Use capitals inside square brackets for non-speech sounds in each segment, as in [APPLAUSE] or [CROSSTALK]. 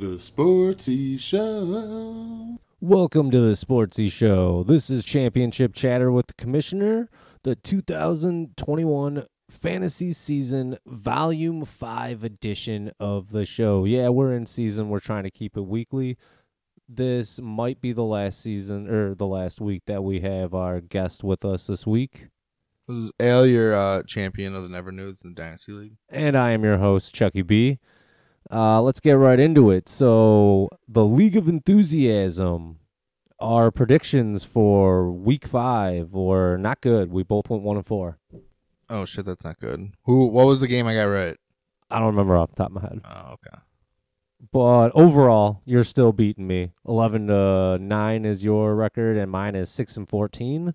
The Sportsy Show. Welcome to the Sportsy Show. This is Championship Chatter with the Commissioner, the 2021 Fantasy Season Volume 5 edition of the show. Yeah, we're in season. We're trying to keep it weekly. This might be the last season or the last week that we have our guest with us this week. This is Al, your uh, champion of the Never Nudes in the Dynasty League. And I am your host, Tzhukie B. Uh, let's get right into it. So, the League of Enthusiasm, our predictions for week five were not good. We both went one and four. Oh shit, that's not good. Who? What was the game I got right? I don't remember off the top of my head. Oh, okay. But overall, you're still beating me. 11 to 9 is your record, and mine is 6 and 14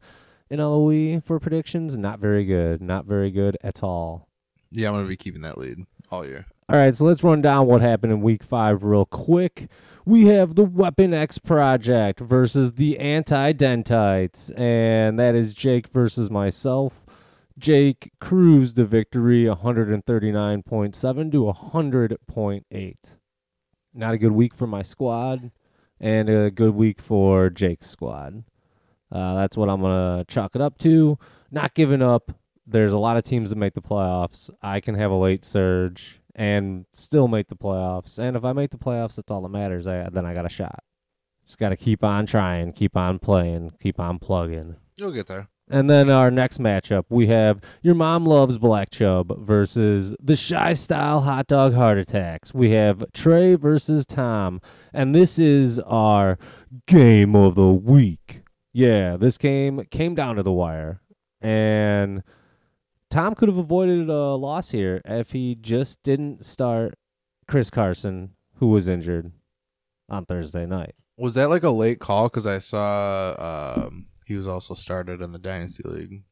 in LOE for predictions. Not very good. Not very good at all. Yeah, I'm gonna be keeping that lead all year. All right, so let's run down what happened in week five real quick. We have the Weapon X Project versus the Anti Dentites, and that is Jake versus myself. Jake cruised to victory 139.7 to 100.8. Not a good week for my squad, and a good week for Jake's squad. Uh, that's what I'm going to chalk it up to. Not giving up. There's a lot of teams that make the playoffs. I can have a late surge and still make the playoffs. And if I make the playoffs, that's all that matters. I, then I got a shot. Just got to keep on trying, keep on playing, keep on plugging. You'll get there. And then our next matchup, we have Your Mom Loves Black Chubb versus the Shy Style Hot Dog Heart Attacks. We have Trey versus Tom. And this is our game of the week. Yeah, this game came down to the wire. And Tom could have avoided a loss here if he just didn't start Chris Carson, who was injured on Thursday night. Was that like a late call? Because I saw um, he was also started in the Dynasty League.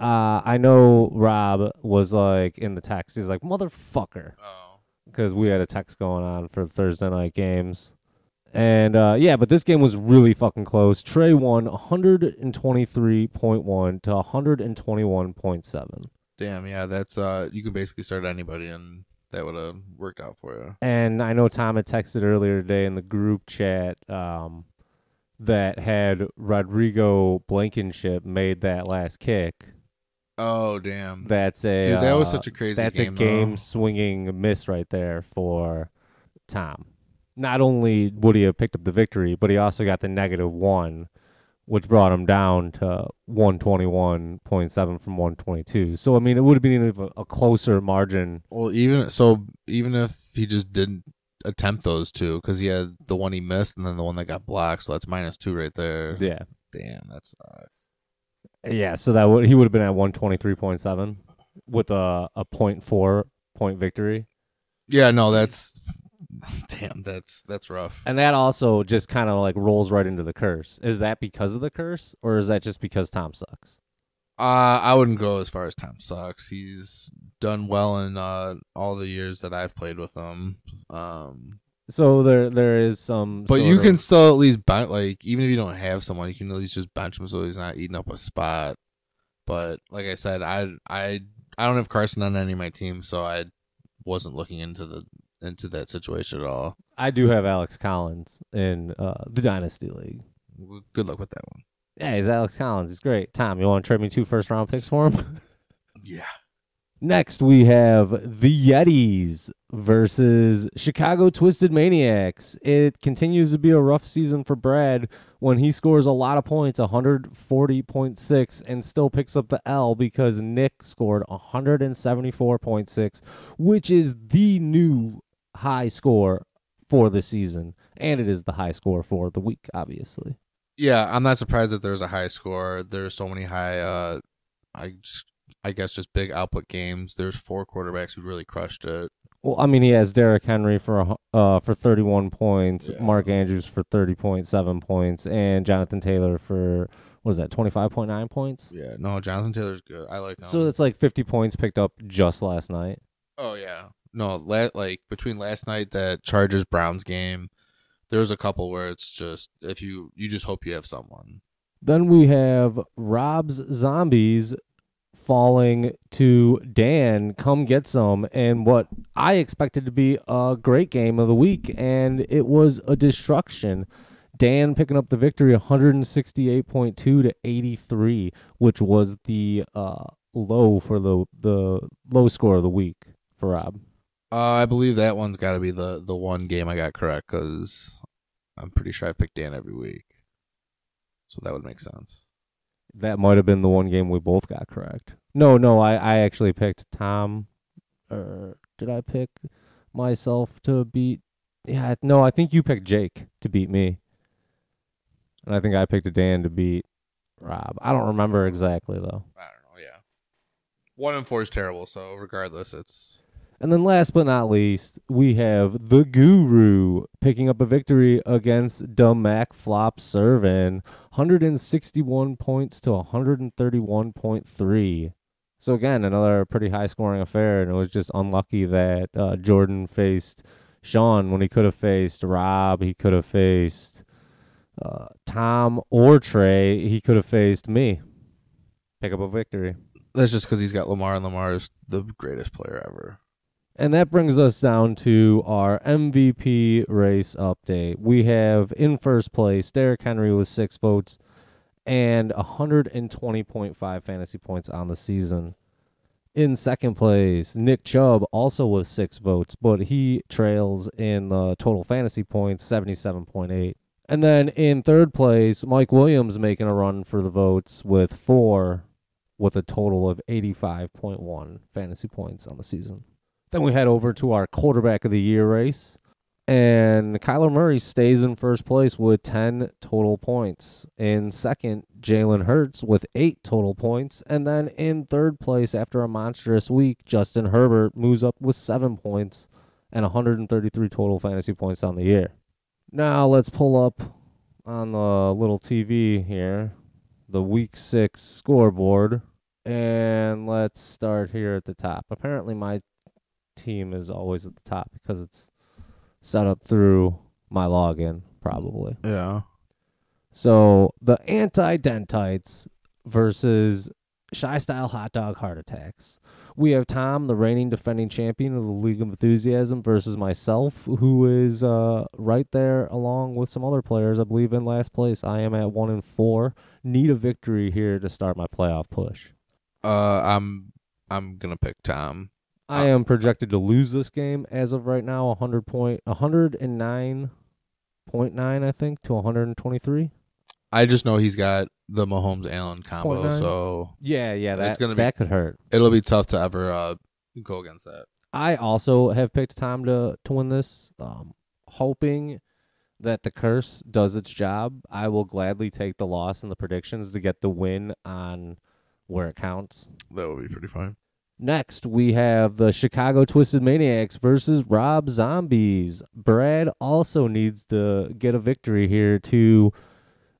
Uh, I know Rob was like in the text. He's like, motherfucker. Oh. Because we had a text going on for Thursday night games. And uh, yeah, but this game was really fucking close. Trey won 123.1 to 121.7. Damn, yeah, that's uh, you can basically start anybody, and that would have worked out for you. And I know Tom had texted earlier today in the group chat um, that had Rodrigo Blankenship made that last kick. Oh damn! That's a Dude, that was uh, such a crazy That's game, a game though. swinging miss right there for Tom. Not only would he have picked up the victory, but he also got the negative one, which brought him down to 121.7 from 122. So, I mean, it would have been even a closer margin. Well, even so, even if he just didn't attempt those two, because he had the one he missed and then the one that got blocked, so that's minus two right there. Yeah. Damn, that sucks. Yeah. So that would he would have been at 123.7 with a, a 0.4 point victory. Yeah, no, that's [LAUGHS] damn, that's that's rough. And that also just kind of like rolls right into the curse. Is that because of the curse, or is that just because Tom sucks? Uh, I wouldn't go as far as Tom sucks. He's done well in uh, all the years that I've played with him. Um, So there there is some. but you of- can still at least bench, like even if you don't have someone, you can at least just bench him so he's not eating up a spot. But like I said, I I I don't have Carson on any of my team, so I wasn't looking into the into that situation at all. I do have Alex Collins in uh, the Dynasty League. Good luck with that one. Yeah, he's Alex Collins. He's great. Tom, you want to trade me two first round picks for him? [LAUGHS] Yeah. Next, we have the Yetis versus Chicago Twisted Maniacs. It continues to be a rough season for Brad when he scores a lot of points, 140.6, and still picks up the L because Nick scored 174.6, which is the new high score for the season. And it is the high score for the week, obviously. Yeah, I'm not surprised that there's a high score. There's so many high uh I just I guess just big output games. There's four quarterbacks who really crushed it. Well, I mean, he has Derrick Henry for uh for 31 points, Yeah. Mark Andrews for 30.7 points, and Jonathan Taylor for what is that 25.9 points. Yeah, no, Jonathan Taylor's good. I like him. So it's like 50 points picked up just last night. oh yeah. No, la- like between last night that Chargers Browns game, there was a couple where it's just if you you just hope you have someone. Then we have Rob's Zombies falling to Dan. Come get some, and what I expected to be a great game of the week, and it was a destruction. Dan picking up the victory, 168.2 to 83, which was the uh, low for the the low score of the week for Rob. Uh, I believe that one's got to be the the one game I got correct because I'm pretty sure I picked Dan every week, so that would make sense. That might have been the one game we both got correct. No, no, I, I actually picked Tom. Or did I pick myself to beat? Yeah, no, I think you picked Jake to beat me. And I think I picked a Dan to beat Rob. I don't remember exactly though. I don't know. Yeah, one and four is terrible. So regardless, it's And then last but not least, we have the Guru picking up a victory against Mac Flop Servin, 161 points to 131.3. So again, another pretty high scoring affair, and it was just unlucky that uh, Jordan faced Sean when he could have faced Rob, he could have faced uh, Tom or Trey, he could have faced me. Pick up a victory. that's just because he's got Lamar, and Lamar is the greatest player ever. And that brings us down to our MVP race update. We have in first place Derrick Henry with six votes and 120.5 fantasy points on the season. In second place, Nick Chubb also with six votes, but he trails in the total fantasy points, 77.8. And then in third place, Mike Williams making a run for the votes with four, with a total of 85.1 fantasy points on the season. Then we head over to our quarterback of the year race. And Kyler Murray stays in first place with 10 total points. In second, Jalen Hurts with 8 total points. And then in third place, after a monstrous week, Justin Herbert moves up with 7 points and 133 total fantasy points on the year. Now let's pull up on the little TV here the week 6 scoreboard. And let's start here at the top. Apparently, my team is always at the top because it's set up through my login, probably. Yeah. So the anti dentites versus shy style hot dog heart attacks. We have Tom, the reigning defending champion of the League of Enthusiasm, versus myself, who is uh, right there along with some other players. I believe in last place. I am at one and four. Need a victory here to start my playoff push. Uh, I'm I'm gonna pick Tom. I am projected to lose this game as of right now. 100 point, 109.9, I think, to 123. I just know he's got the Mahomes Allen combo, 0.9? so Yeah, yeah, That's gonna be- that could hurt. it'll be tough to ever uh, go against that. I also have picked time to to win this, um, hoping that the curse does its job. I will gladly take the loss in the predictions to get the win on where it counts. That would be pretty fine. Next, we have the Chicago Twisted Maniacs versus Rob Zombies. Brad also needs to get a victory here to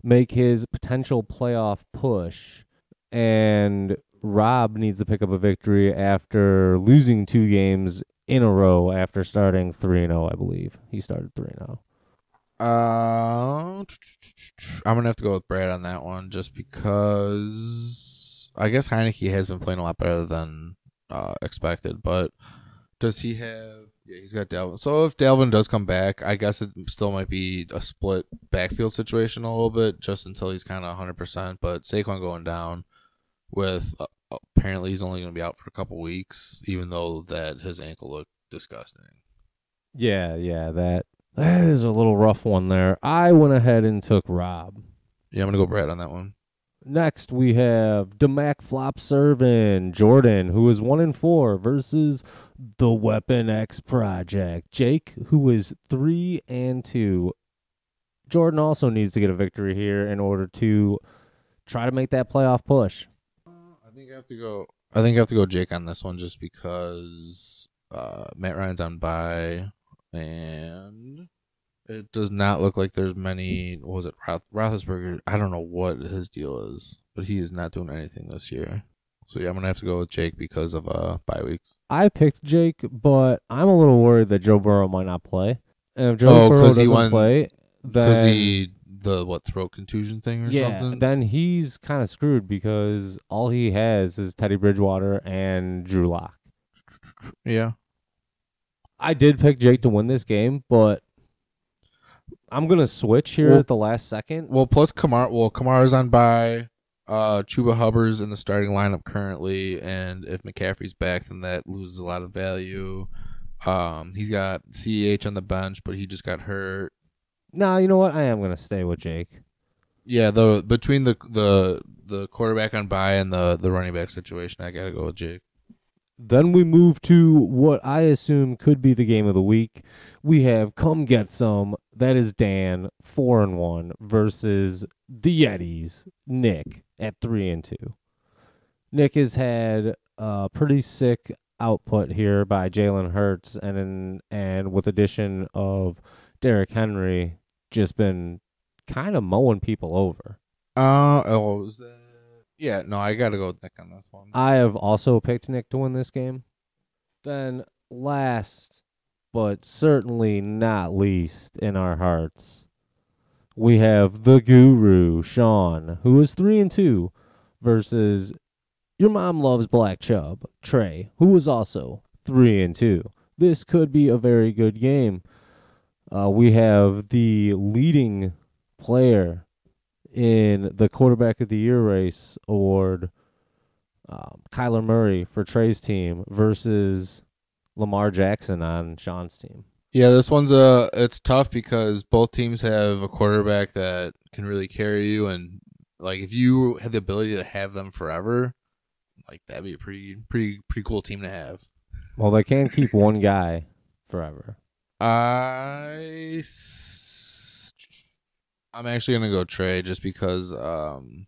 make his potential playoff push. And Rob needs to pick up a victory after losing two games in a row after starting 3 0, I believe. He started oh. 3 0. Uh, I'm gonna have to go with Brad on that one, just because I guess Heinicke has been playing a lot better than uh, expected. But does he have? Yeah, he's got Dalvin. So if Dalvin does come back, I guess it still might be a split backfield situation a little bit, just until he's kind of 100. percent But Saquon going down with uh, apparently he's only gonna be out for a couple weeks, even though that his ankle looked disgusting. Yeah, yeah, that that is a little rough one there. I went ahead and took Rob. Yeah, I'm gonna go Brad on that one. Next, we have Demac Flop Servin Jordan, who is one and four, versus the Weapon X Project Jake, who is three and two. Jordan also needs to get a victory here in order to try to make that playoff push. I think I have to go. I think I have to go Jake on this one just because uh, Matt Ryan's on bye, and it does not look like there's many. What was it Roth, Roethlisberger? I don't know what his deal is, but he is not doing anything this year. So yeah, I'm gonna have to go with Jake because of uh bye weeks. I picked Jake, but I'm a little worried that Joe Burrow might not play. And if Joe Oh, Burrow doesn't won- play, Because then he the what throat contusion thing or yeah, something. then he's kind of screwed because all he has is Teddy Bridgewater and Drew Lock. yeah. I did pick Jake to win this game, but I'm gonna switch here Well- at the last second. Well, plus Kamar. Well, Kamara's on bye. Uh, Chuba Hubbard's in the starting lineup currently, and if McCaffrey's back, then that loses a lot of value. Um, he's got CEH on the bench, but he just got hurt. Nah, you know what? I am gonna stay with Jake. Yeah, the between the the the quarterback on bye and the the running back situation, I gotta go with Jake. Then we move to what I assume could be the game of the week. We have come get some. That is Dan four and one versus the Yetis Nick at three and two. Nick has had a pretty sick output here by Jalen Hurts, and in, and with addition of Derrick Henry, just been kind of mowing people over. Uh oh, was that? Yeah, no, I gotta go with Nick on this one. I have also picked Nick to win this game. Then last but certainly not least in our hearts, we have the guru, Sean, who is three and two, versus your mom loves Black Chubb, Trey, who is also three and two. This could be a very good game. Uh, we have the leading player in the quarterback of the year race award, um, Kyler Murray for Trey's team versus Lamar Jackson on Sean's team. Yeah, this one's uh it's tough because both teams have a quarterback that can really carry you and like if you had the ability to have them forever, like that'd be a pretty pretty pretty cool team to have. Well, they can keep one guy forever. I s- I'm actually gonna go Trey just because um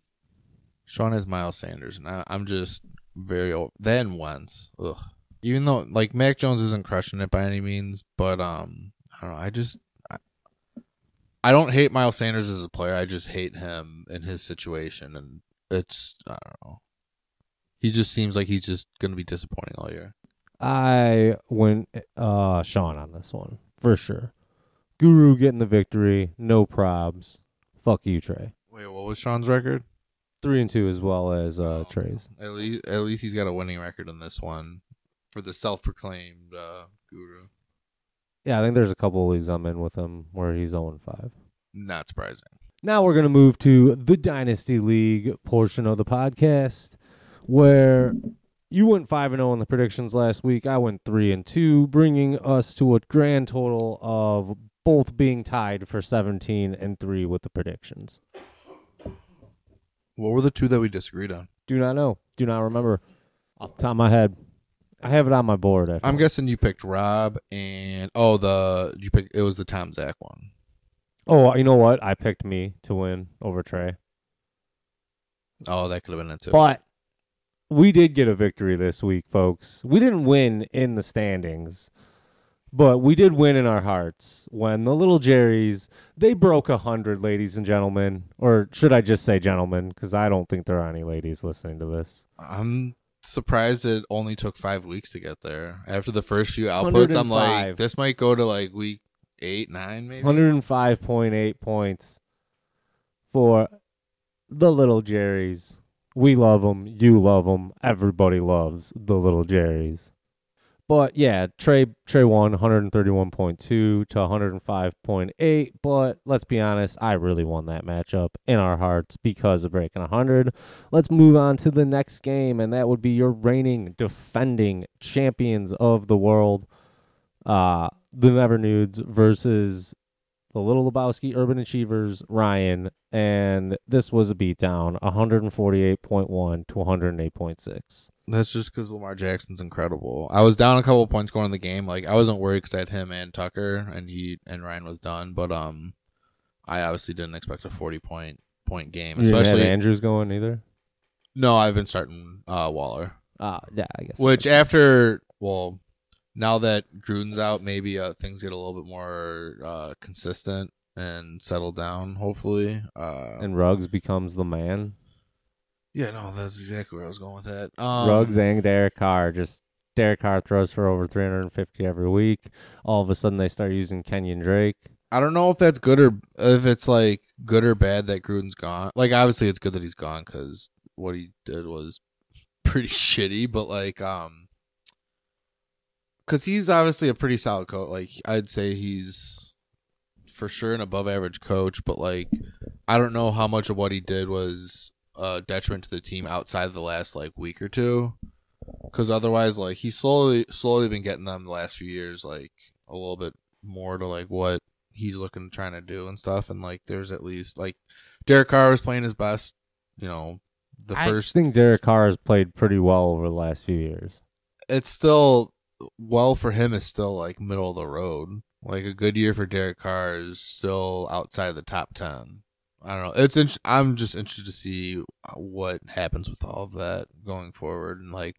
Sean has Miles Sanders and I, I'm just very old. Then Wentz, ugh. Even though like Mac Jones isn't crushing it by any means, but um I don't know. I just I, I don't hate Miles Sanders as a player. I just hate him in his situation, and it's I don't know. He just seems like he's just gonna be disappointing all year. I went uh Sean on this one for sure. Guru getting the victory, no probs. Fuck you, Trey. Wait, what was Sean's record? Three and two as well as uh Oh. Trey's. At least, at least he's got a winning record in this one for the self-proclaimed uh, guru. Yeah, I think there's a couple of leagues I'm in with him where he's 0 5. Not surprising. Now we're going to move to the Dynasty League portion of the podcast where you went 5 and 0 in the predictions last week. I went 3 and 2, bringing us to a grand total of both being tied for 17 and 3 with the predictions. What were the two that we disagreed on? Do not know. Do not remember off the top of my head. I have it on my board. Actually. I'm guessing you picked Rob and oh the you picked it was the Tom Zach one. Oh, you know what? I picked me to win over Trey. Oh, that could have been it too. But we did get a victory this week, folks. We didn't win in the standings, but we did win in our hearts when the little Jerry's they broke a hundred, ladies and gentlemen, or should I just say gentlemen? Because I don't think there are any ladies listening to this. I'm surprised it only took five weeks to get there. After the first few outputs, I'm like, this might go to like week eight, nine, maybe. Hundred and five point eight points for the little Jerry's. We love them. You love them. Everybody loves the little Jerry's. But yeah, Trey Trey won 131.2 to 105.8. But let's be honest, I really won that matchup in our hearts because of breaking 100. Let's move on to the next game, and that would be your reigning, defending champions of the world, uh, the Never Nudes versus the Little Lebowski Urban Achievers, Ryan, and this was a beatdown, 148.1 to 108.6. That's just because Lamar Jackson's incredible. I was down a couple points going in the game. Like I wasn't worried because I had him and Tucker, and he and Ryan was done. But um, I obviously didn't expect a forty point point game, You didn't have especially. Andrews going either. No, I've been starting uh, Waller. Ah, yeah, I guess. Which after well, now that Gruden's out, maybe uh, things get a little bit more uh, consistent and settle down. Hopefully, uh, and Ruggs becomes the man. yeah, no, that's exactly where I was going with that. Um, Ruggs and Derek Carr just Derek Carr throws for over 350 every week. All of a sudden, they start using Kenyon Drake. I don't know if that's good or if it's like good or bad that Gruden's gone. Like obviously it's good that he's gone because what he did was pretty [LAUGHS] shitty. But like um, because he's obviously a pretty solid coach. Like I'd say he's for sure an above average coach. But like I don't know how much of what he did was a detriment to the team outside of the last like week or two. Because otherwise, like he's slowly slowly been getting them the last few years, like a little bit more to like what he's looking trying to do and stuff. And like there's at least like Derek Carr was playing his best, you know, the I first thing Derek Carr has played pretty well over the last few years. it's still well for him is still like middle of the road. Like a good year for Derek Carr is still outside of the top ten. I don't know. It's int- I'm just interested to see what happens with all of that going forward. And like,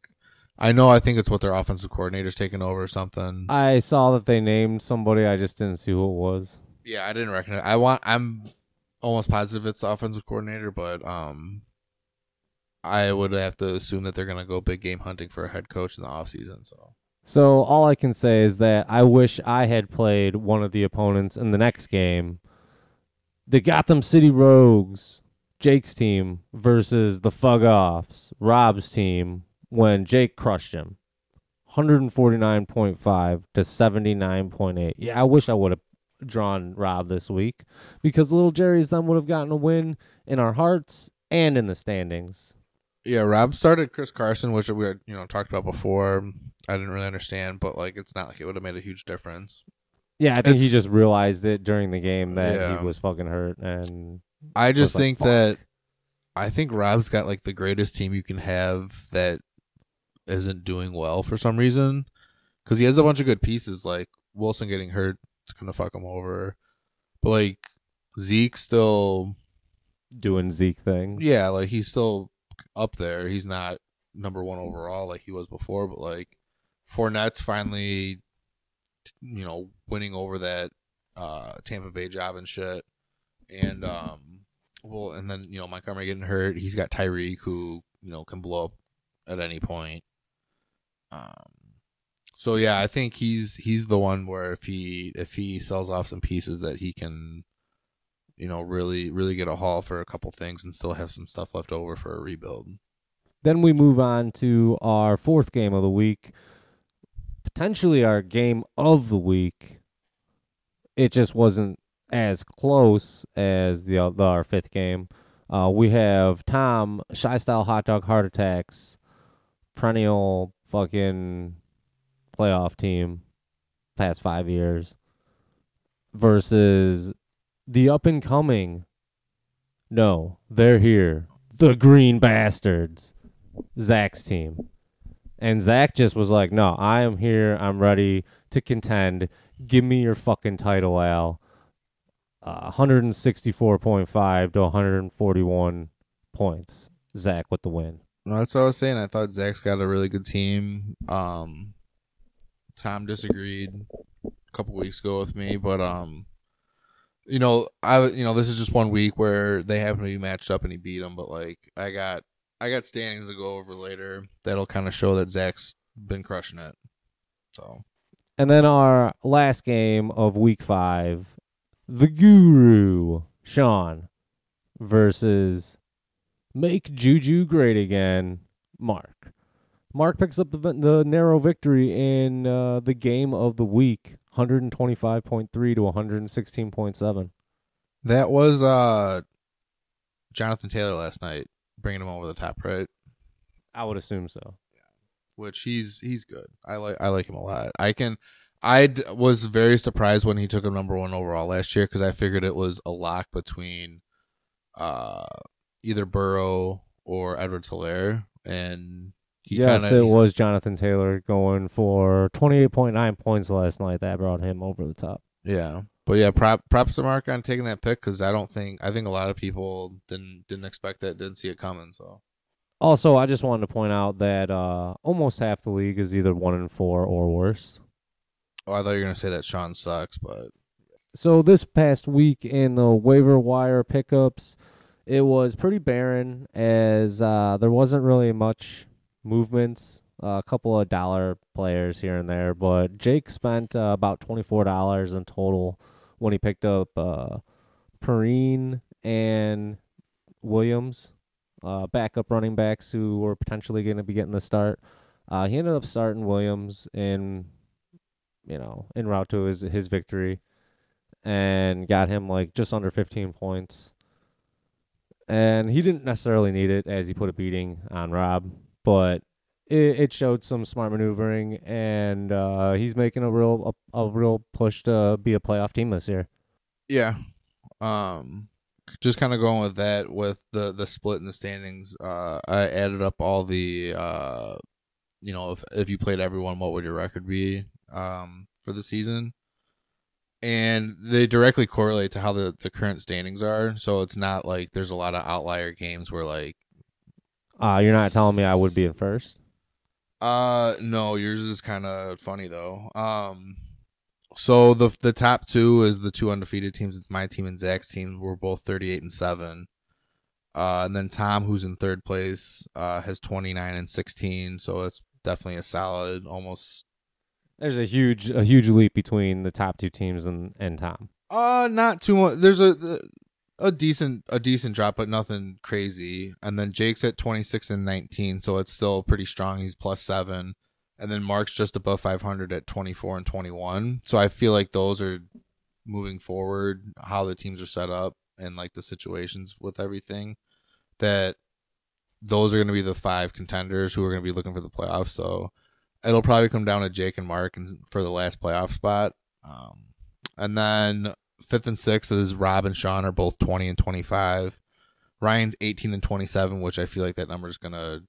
I know I think it's what their offensive coordinator's taking over or something. I saw that they named somebody. I just didn't see who it was. yeah, I didn't recognize. I want. I'm almost positive it's the offensive coordinator, but um, I would have to assume that they're gonna go big game hunting for a head coach in the offseason. So So all I can say is that I wish I had played one of the opponents in the next game. The Gotham City Rogues, Jake's team versus the Fug Offs, Rob's team, when Jake crushed him. 149.5 to 79.8. Yeah, I wish I would have drawn Rob this week because little Jerry's then would have gotten a win in our hearts and in the standings. Yeah, Rob started Chris Carson, which we had, you know talked about before. I didn't really understand, but like it's not like it would have made a huge difference. Yeah, I think he It's- just realized it during the game that Yeah. he was fucking hurt and I just was like, think "Fuck." that I think Rob's got like the greatest team you can have that isn't doing well for some reason because he has a bunch of good pieces. Like Wilson getting hurt, it's gonna fuck him over, but like Zeke still, doing Zeke things. yeah, like he's still up there. He's not number one overall like he was before, but like Fournette's finally, you know, winning over that uh Tampa Bay job and shit. And um well and then, you know, Montgomery getting hurt. He's got Tyreek who, you know, can blow up at any point. Um so yeah, I think he's he's the one where if he if he sells off some pieces that he can you know, really really get a haul for a couple things and still have some stuff left over for a rebuild. Then we move on to our fourth game of the week, potentially our game of the week. It just wasn't as close as the, oth- our fifth game. Uh, we have Tom Shy Style Hot Dog Heart Attacks, perennial fucking playoff team, past five years, versus the up and coming. No, they're here. The Green Bastards. Zach's team. And Zach just was like, no, I am here. I'm ready to contend. Give me your fucking title, Al. Uh, 164.5 to 141 points. Zach with the win. No, that's what I was saying. I thought Zach's got a really good team. Um, Tom disagreed a couple weeks ago with me, but um, you know, I you know this is just one week where they happen to be matched up and he beat him, But like, I got I got standings to go over later that'll kind of show that Zach's been crushing it. So And then our last game of week five, the Guru, Sean, versus Make Juju Great Again, Mark. Mark picks up the, the narrow victory in uh, the game of the week, 125.3 to 116.7. that was uh, Jonathan Taylor last night, bringing him over the top, right? I would assume so. which he's he's good. I like I like him a lot. I can. I d- was very surprised when he took him number one overall last year because I figured it was a lock between uh either Burrow or Edward Helaire, and he yes, kinda, it was Jonathan Taylor going for 28.9 points last night. That brought him over the top. Yeah, but yeah, prop props to Mark on taking that pick because I don't think I think a lot of people didn't didn't expect that, didn't see it coming. So Also, I just wanted to point out that uh, almost half the league is either one and four or worse. oh, I thought you were gonna say that Sean sucks, but So this past week in the waiver wire pickups, it was pretty barren as uh, there wasn't really much movements. A couple of dollar players here and there, but Jake spent uh, about twenty four dollars in total when he picked up uh, Perrine and Williams, uh, backup running backs who were potentially going to be getting the start. Uh, he ended up starting Williams in, you know, en route to his his victory, and got him like just under 15 points. And he didn't necessarily need it as he put a beating on Rob, but it, it showed some smart maneuvering, and uh, he's making a real a, a real push to be a playoff team this year. Yeah. Um just kind of going with that with the the split in the standings. Uh I added up all the uh you know, if if you played everyone, what would your record be um for the season? And they directly correlate to how the the current standings are. So it's not like there's a lot of outlier games where like Uh, you're not telling me I would be in first. Uh, no, yours is kind of funny though. Um, so the the top two is the two undefeated teams. It's my team and Zach's team. We're both thirty eight and seven. Uh, and then Tom, who's in third place, uh, has twenty nine and sixteen. So it's definitely a solid, almost. There's a huge a huge leap between the top two teams and and Tom. Uh, not too much. There's a a decent a decent drop, but nothing crazy. And then Jake's at twenty six and nineteen, so it's still pretty strong. He's plus seven. And then Mark's just above five hundred at twenty four and twenty one. So I feel like those are moving forward, how the teams are set up and like the situations with everything. That those are going to be the five contenders who are going to be looking for the playoffs. So it'll probably come down to Jake and Mark and for the last playoff spot. Um, and then fifth and sixth is Rob and Sean are both twenty and twenty five. Ryan's eighteen and twenty seven, which I feel like that number is gonna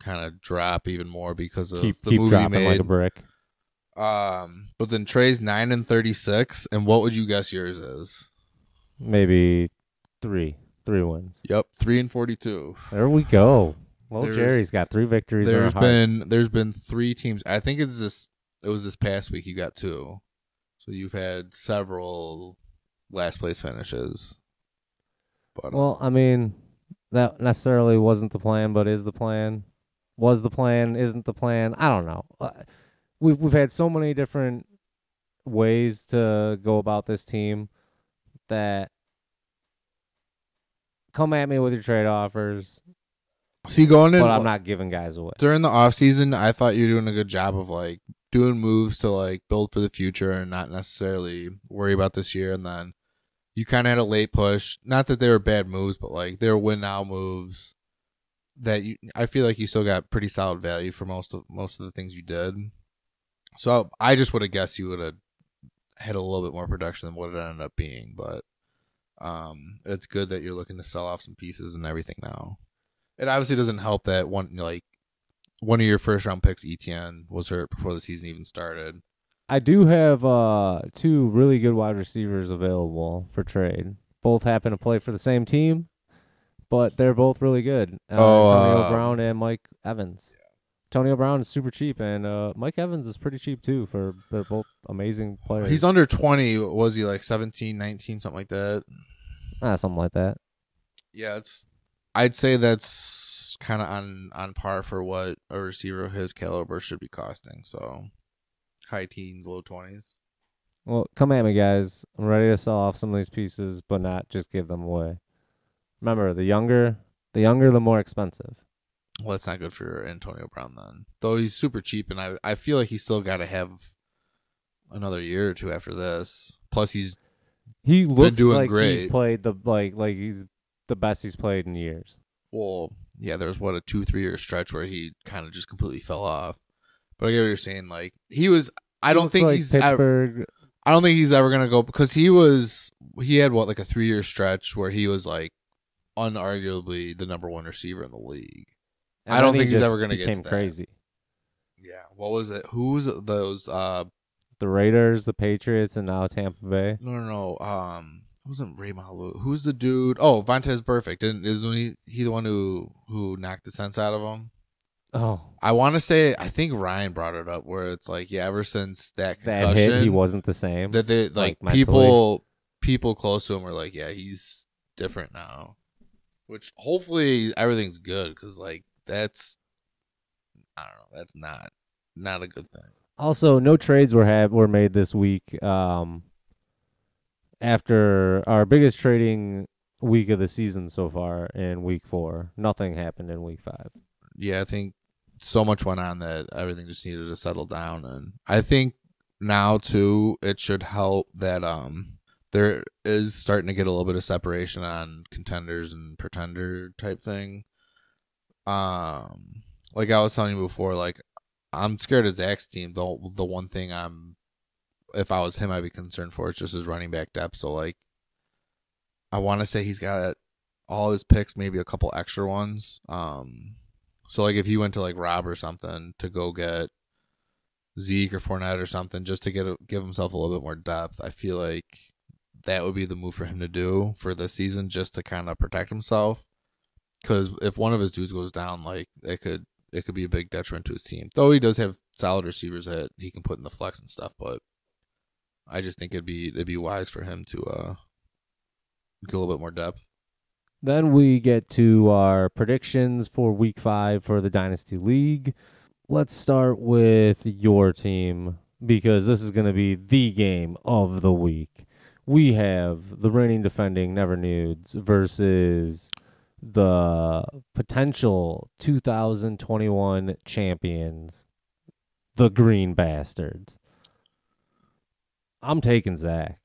kind of drop even more because of Keep the keep movie dropping made. like a brick. um, but then Trey's nine and thirty six, and what would you guess yours is? Maybe three three wins. Yep, three and forty two. There we go. Well, There's- Jerry's got three victories. There's been there's been three teams. I think it's this. It was this past week. You got two, so you've had several last place finishes. But Well, I mean, that necessarily wasn't the plan, but is the plan. Was the plan? Isn't the plan? I don't know. Uh, We've we've had so many different ways to go about this team that come at me with your trade offers, see, going in, but I'm not giving guys away. during the off season, I thought you were doing a good job of like doing moves to like build for the future and not necessarily worry about this year. And then you kind of had a late push. Not that they were bad moves, but like they were win now moves that you. I feel like you still got pretty solid value for most of most of the things you did. So I just would have guessed you would have had a little bit more production than what it ended up being, but. Um, it's good that you're looking to sell off some pieces and everything now. It obviously doesn't help that one like one of your first round picks, ETN, was hurt before the season even started. I do have uh, two really good wide receivers available for trade. Both happen to play for the same team, but they're both really good. Uh, Oh, Antonio uh, Brown and Mike Evans. Antonio Brown is super cheap, and uh, Mike Evans is pretty cheap too. For they're both amazing players. He's under 20. Was he like 17, 19, something like that? ah, something like that. Yeah, it's. I'd say that's kind of on on par for what a receiver of his caliber should be costing. So, high teens, low twenties. Well, come at me, guys. I'm ready to sell off some of these pieces, but not just give them away. Remember, the younger, the younger, the more expensive. Well, that's not good for Antonio Brown then. Though he's super cheap, and I I feel like he's still got to have another year or two after this. Plus, he's He looks doing like great. he's played the like like he's the best he's played in years. well, yeah, there was what a two three year stretch where he kind of just completely fell off. But I get what you're saying. Like he was, I don't think like he's. Ever, I don't think he's ever gonna go because he was. He had what like a three year stretch where he was like, unarguably the number one receiver in the league. and I don't then he think he's ever gonna get to that. crazy. Yeah. What was it? Who's those? Uh, The Raiders, the Patriots, and now Tampa Bay. no, no, no. Um, it wasn't Rey Maualuga. Who's the dude? Oh, Vontaze Burfict. Didn't is when he he the one who who knocked the sense out of him? Oh, I want to say I think Ryan brought it up where it's like yeah, ever since that that concussion, hit, he wasn't the same. that they like, like, people people close to him were like yeah he's different now, which hopefully everything's good because like that's I don't know that's not not a good thing. Also, no trades were had were made this week. Um, after our biggest trading week of the season so far in week four. Nothing happened in week five. Yeah, I think so much went on that everything just needed to settle down, and I think now too it should help that um there is starting to get a little bit of separation on contenders and pretender type thing. Um, like I was telling you before, like I'm scared of Zach's team. The the one thing I'm, if I was him, I'd be concerned for is just his running back depth. So like, I want to say he's got all his picks, maybe a couple extra ones. Um, so like if he went to like Rob or something to go get Zeke or Fournette or something, just to get a, give himself a little bit more depth, I feel like that would be the move for him to do for this season, just to kind of protect himself. Because if one of his dudes goes down, like it could it could be a big detriment to his team. Though he does have solid receivers that he can put in the flex and stuff, but I just think it'd be it'd be wise for him to uh get a little bit more depth. Then we get to our predictions for week five for the Dynasty League. Let's start with your team because this is going to be the game of the week. We have the reigning defending Never Nudes versus the potential 2021 champions, the Green Bastards. I'm taking Zach.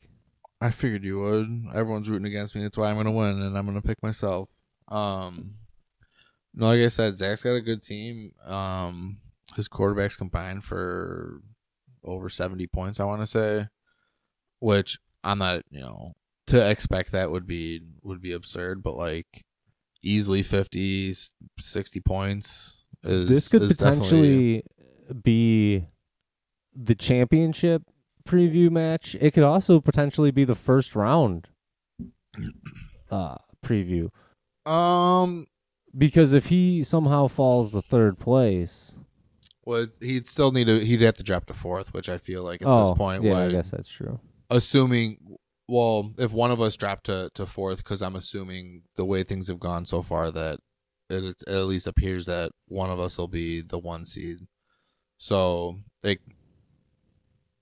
I figured you would. Everyone's rooting against me. That's why I'm gonna win, and I'm gonna pick myself. Um, no, like I said, Zach's got a good team. Um, his quarterbacks combined for over 70 points. I want to say, which I'm not. You know, to expect that would be would be absurd. But like, easily 50, 60 points. Is, this could is potentially be the championship preview match. It could also potentially be the first round [CLEARS THROAT] uh, preview Um, because if he somehow falls to third place, well, he'd still need to. He'd have to drop to fourth, which I feel like at oh, this point yeah, I guess that's true. assuming well if one of us dropped to, to fourth because i'm assuming the way things have gone so far that it, it at least appears that one of us will be the one seed so like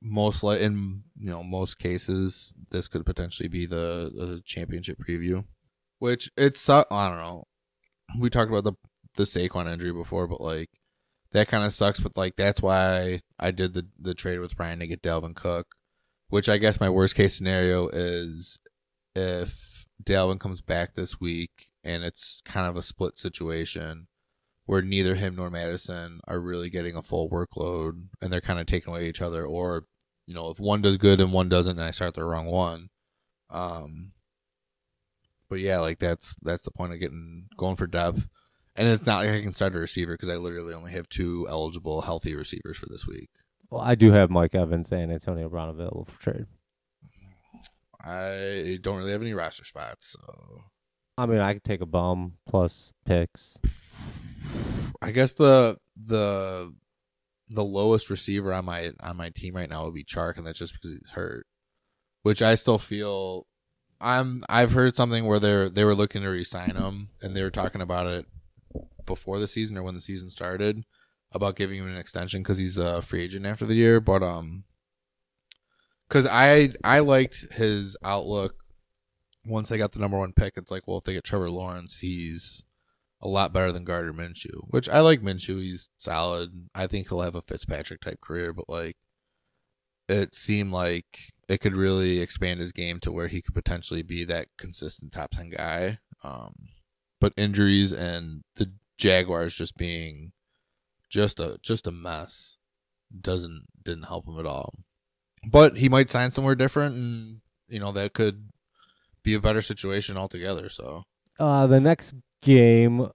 most like in you know most cases this could potentially be the, the championship preview which it's i don't know. We talked about the the Saquon injury before but like that kind of sucks but like that's why i did the the trade with Brian to get Dalvin Cook which I guess my worst case scenario is if Dalvin comes back this week and it's kind of a split situation where neither him nor Mattison are really getting a full workload and they're kind of taking away each other or you know if one does good and one doesn't and I start the wrong one um but yeah like that's that's the point of getting going for depth and it's not like I can start a receiver because I literally only have two eligible healthy receivers for this week Well, I do have Mike Evans and Antonio Brown available for trade. I don't really have any roster spots, so I mean, I could take a bum plus picks. I guess the the the lowest receiver on my on my team right now would be Chark, and that's just because he's hurt. Which I still feel I'm I've heard something where they're they were looking to re-sign him, and they were talking about it before the season or when the season started about giving him an extension because he's a free agent after the year. But um, because I I liked his outlook once they got the number one pick. It's like, well, if they get Trevor Lawrence, he's a lot better than Gardner Minshew, which I like Minshew. He's solid. I think he'll have a Fitzpatrick type career, but like it seemed like it could really expand his game to where he could potentially be that consistent top 10 guy. Um, but injuries and the Jaguars just being just a just a mess doesn't didn't help him at all. But he might sign somewhere different and you know that could be a better situation altogether, so Uh, the next game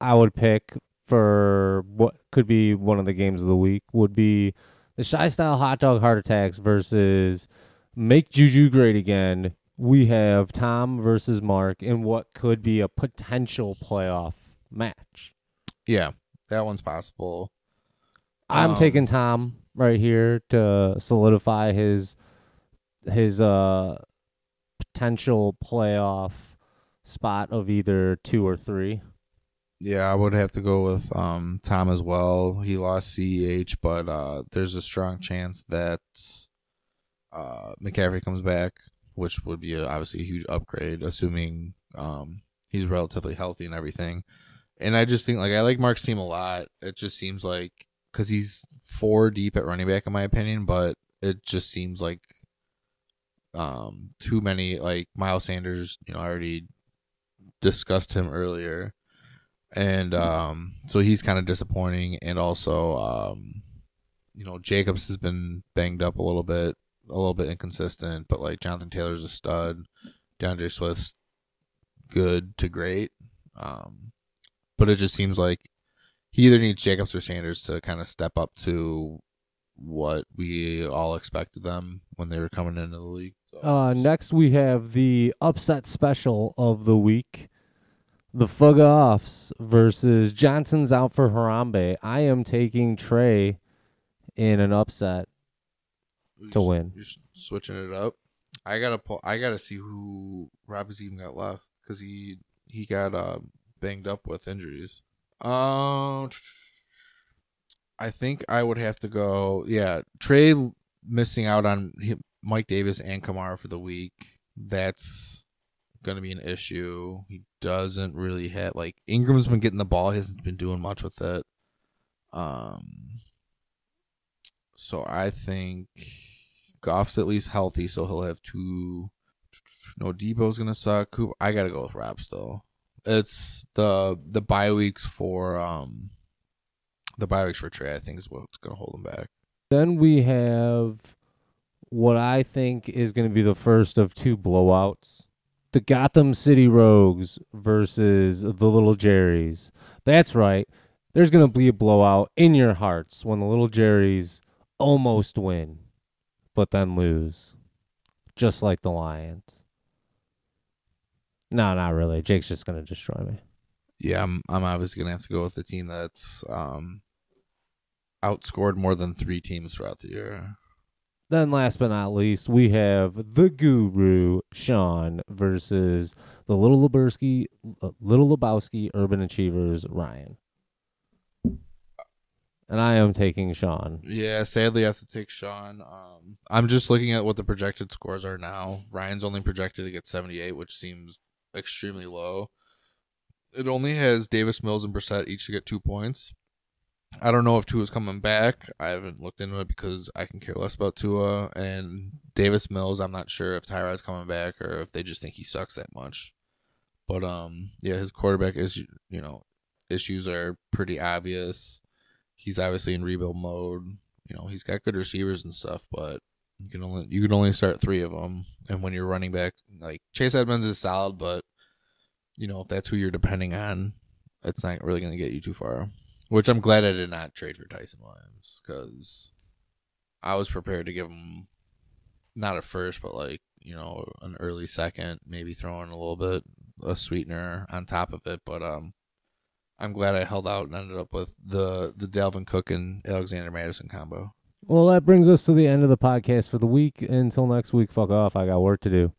I would pick for what could be one of the games of the week would be the Shy Style Hot Dog Heart Attacks versus Make Juju Great Again. We have Tom versus Mark in what could be a potential playoff match. yeah, that one's possible. I'm Um, taking Tom right here to solidify his his uh potential playoff spot of either two or three. Yeah, I would have to go with um, Tom as well. He lost CEH, but uh, there's a strong chance that uh, McCaffrey comes back. which would be a, obviously a huge upgrade, assuming um, he's relatively healthy and everything. And I just think like I like Mark's team a lot. It just seems like because he's four deep at running back in my opinion, but it just seems like um too many like Miles Sanders. You know, I already discussed him earlier, and um so he's kind of disappointing. And also, um you know, Jacobs has been banged up a little bit, a little bit inconsistent, but like Jonathan Taylor's a stud. D'Andre Swift's good to great. Um, but it just seems like he either needs Jacobs or Sanders to kind of step up to what we all expected them when they were coming into the league. So, Uh, next, we have the upset special of the week. The Fug Offs versus Johnson's out for Harambe. I am taking Trey in an upset you're to win. You're switching it up. I gotta pull. I gotta see who Robbie's even got left because he he got uh, banged up with injuries. Um, I think I would have to go. Yeah, Trey missing out on Mike Davis and Kamara for the week. That's going to be an issue. He doesn't really hit. like Ingram's been getting the ball. He hasn't been doing much with it. Um, so I think Goff's at least healthy, so he'll have two. No, Deebo's gonna suck. I gotta go with Raps though. It's the the bye weeks for um the bye weeks for Trey. I think is what's gonna hold him back. Then we have what I think is to be the first of two blowouts. The Gotham City Rogues versus the Little Jerrys. That's right. There's going to be a blowout in your hearts when the Little Jerrys almost win, but then lose. Just like the Lions. No, not really. Jake's just going to destroy me. Yeah, I'm I'm obviously gonna have to go with the team that's um outscored more than three teams throughout the year. Then, last but not least, we have the Guru Sean versus the Little Lebowski, uh, Little Lebowski Urban Achievers Ryan. And I am taking Sean. Yeah, sadly I have to take Sean. Um I'm just looking at what the projected scores are now. Ryan's only projected to get 78, which seems extremely low. It only has Davis Mills and Brissett each to get two points. I don't know if Tua's coming back. I haven't looked into it because I can care less about Tua and Davis Mills. I'm not sure if Tyrod's coming back or if they just think he sucks that much. But um, yeah, his quarterback is you know issues are pretty obvious. He's obviously in rebuild mode. You know he's got good receivers and stuff, but you can only you can only start three of them. And when you're running back, like Chase Edmonds is solid, but you know if that's who you're depending on, it's not really going to get you too far. Which I'm glad I did not trade for Ty'Son Williams because I was prepared to give him not a first, but like you know an early second, maybe throwing a little bit a sweetener on top of it. But um, I'm glad I held out and ended up with the the Dalvin Cook and Alexander Mattison combo. Well, that brings us to the end of the podcast for the week. Until next week, fuck off. I got work to do.